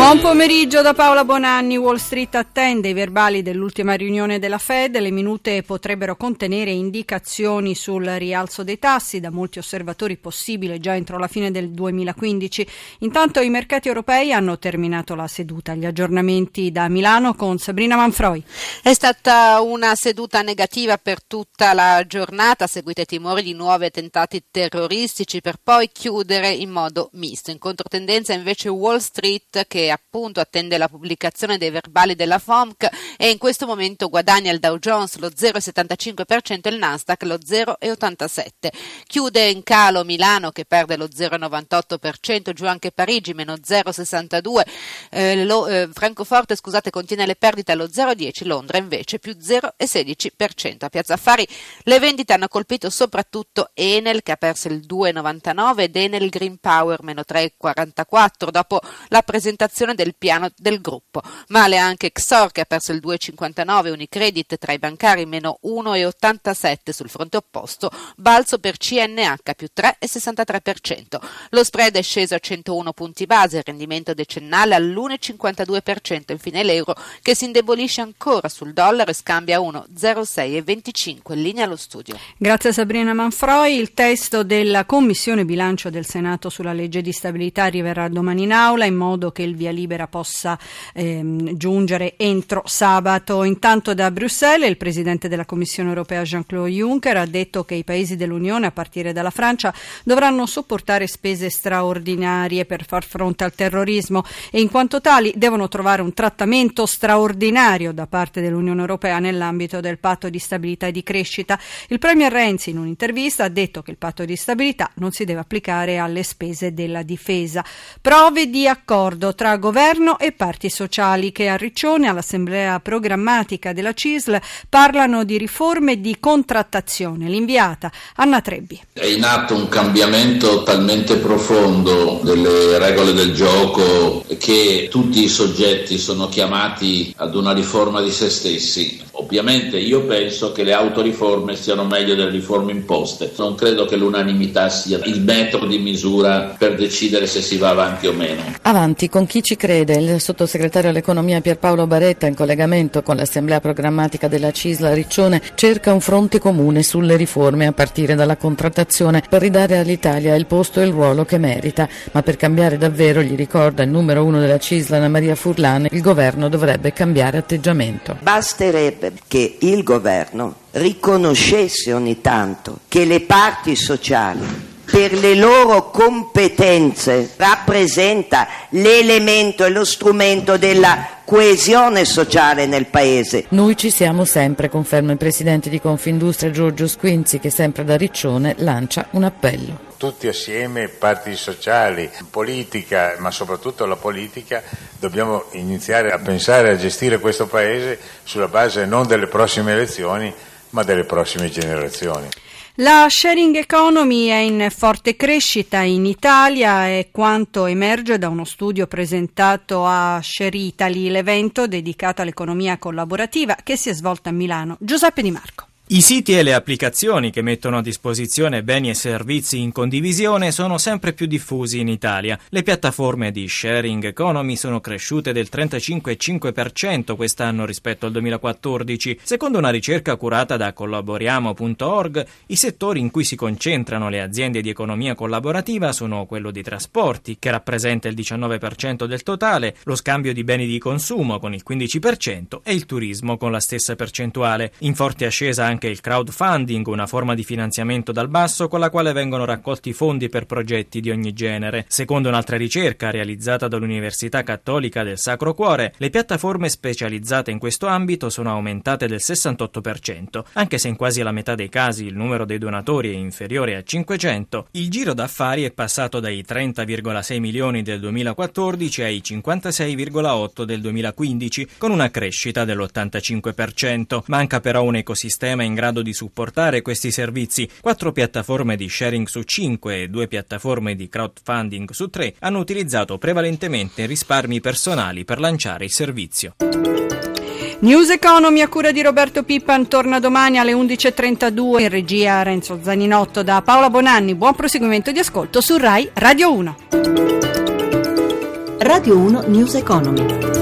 Buon pomeriggio da Paola Bonanni. Wall Street attende i verbali dell'ultima riunione della Fed. Le minute potrebbero contenere indicazioni sul rialzo dei tassi, da molti osservatori possibile già entro la fine del 2015. Intanto i mercati europei hanno terminato la seduta. Gli aggiornamenti da Milano con Sabrina Manfroi. È stata una seduta negativa per tutta la giornata, seguite timori di nuovi attentati terroristici per poi chiudere in modo misto. In controtendenza invece Wall Street che appunto attende la pubblicazione dei verbali della FOMC e in questo momento guadagna il Dow Jones lo 0,75% e il Nasdaq lo 0,87%. Chiude in calo Milano che perde lo 0,98%, giù anche Parigi meno 0,62%, eh, lo, eh, Francoforte scusate contiene le perdite allo 0,10%, Londra invece più 0,16%. A Piazza Affari le vendite hanno colpito soprattutto Enel che ha perso il 2,99% ed Enel Green Power meno 3,44% dopo la presentazione presentazione del piano del gruppo. Male anche Xor che ha perso il 2,59, Unicredit tra i bancari meno 1,87 sul fronte opposto, balzo per CNH più 3,63%. Lo spread è sceso a 101 punti base, il rendimento decennale all'1,52%, infine l'euro che si indebolisce ancora sul dollaro e scambia a 1,0625 in linea allo studio. Grazie a Sabrina Manfroi, il testo della Commissione Bilancio del Senato sulla legge di stabilità arriverà domani in aula in modo che il via libera possa ehm, giungere entro sabato. Intanto da Bruxelles il Presidente della Commissione europea Jean-Claude Juncker ha detto che i paesi dell'Unione, a partire dalla Francia, dovranno sopportare spese straordinarie per far fronte al terrorismo e in quanto tali devono trovare un trattamento straordinario da parte dell'Unione europea nell'ambito del patto di stabilità e di crescita. Il Premier Renzi in un'intervista ha detto che il patto di stabilità non si deve applicare alle spese della difesa. Prove di accordo tra governo e parti sociali che a Riccione all'assemblea programmatica della CISL parlano di riforme di contrattazione. L'inviata Anna Trebbi. È in atto un cambiamento talmente profondo delle regole del gioco che tutti i soggetti sono chiamati ad una riforma di se stessi. Ovviamente io penso che le autoriforme siano meglio delle riforme imposte. Non credo che l'unanimità sia il metro di misura per decidere se si va avanti o meno. Avanti con chi ci crede? Il sottosegretario all'economia Pierpaolo Baretta, in collegamento con l'assemblea programmatica della Cisla Riccione, cerca un fronte comune sulle riforme a partire dalla contrattazione per ridare all'Italia il posto e il ruolo che merita. Ma per cambiare davvero, gli ricorda il numero uno della Cisla, Anna Maria Furlan, il governo dovrebbe cambiare atteggiamento. Basterebbe che il governo riconoscesse ogni tanto che le parti sociali per le loro competenze rappresenta l'elemento e lo strumento della coesione sociale nel paese. Noi ci siamo sempre, conferma il presidente di Confindustria Giorgio Squinzi che sempre da Riccione lancia un appello. Tutti assieme, parti sociali, politica, ma soprattutto la politica, dobbiamo iniziare a pensare a gestire questo paese sulla base non delle prossime elezioni, ma delle prossime generazioni. La sharing economy è in forte crescita in Italia è quanto emerge da uno studio presentato a Share Italy, l'evento dedicato all'economia collaborativa che si è svolto a Milano. Giuseppe Di Marco. I siti e le applicazioni che mettono a disposizione beni e servizi in condivisione sono sempre più diffusi in Italia. Le piattaforme di sharing economy sono cresciute del 35,5% quest'anno rispetto al 2014. Secondo una ricerca curata da collaboriamo.org, i settori in cui si concentrano le aziende di economia collaborativa sono quello dei trasporti, che rappresenta il 19% del totale, lo scambio di beni di consumo con il 15% e il turismo con la stessa percentuale. In forte ascesa anche anche il crowdfunding, una forma di finanziamento dal basso con la quale vengono raccolti fondi per progetti di ogni genere. Secondo un'altra ricerca realizzata dall'Università Cattolica del Sacro Cuore, le piattaforme specializzate in questo ambito sono aumentate del 68%, anche se in quasi la metà dei casi il numero dei donatori è inferiore a 500, il giro d'affari è passato dai 30,6 milioni del 2014 ai 56,8 del 2015, con una crescita dell'85%. Manca però un ecosistema in in grado di supportare questi servizi. Quattro piattaforme di sharing su cinque e due piattaforme di crowdfunding su tre hanno utilizzato prevalentemente risparmi personali per lanciare il servizio. News Economy a cura di Roberto Pippan torna domani alle 11.32 in regia Renzo Zaninotto da Paola Bonanni. Buon proseguimento di ascolto su RAI Radio 1. Radio 1 News Economy.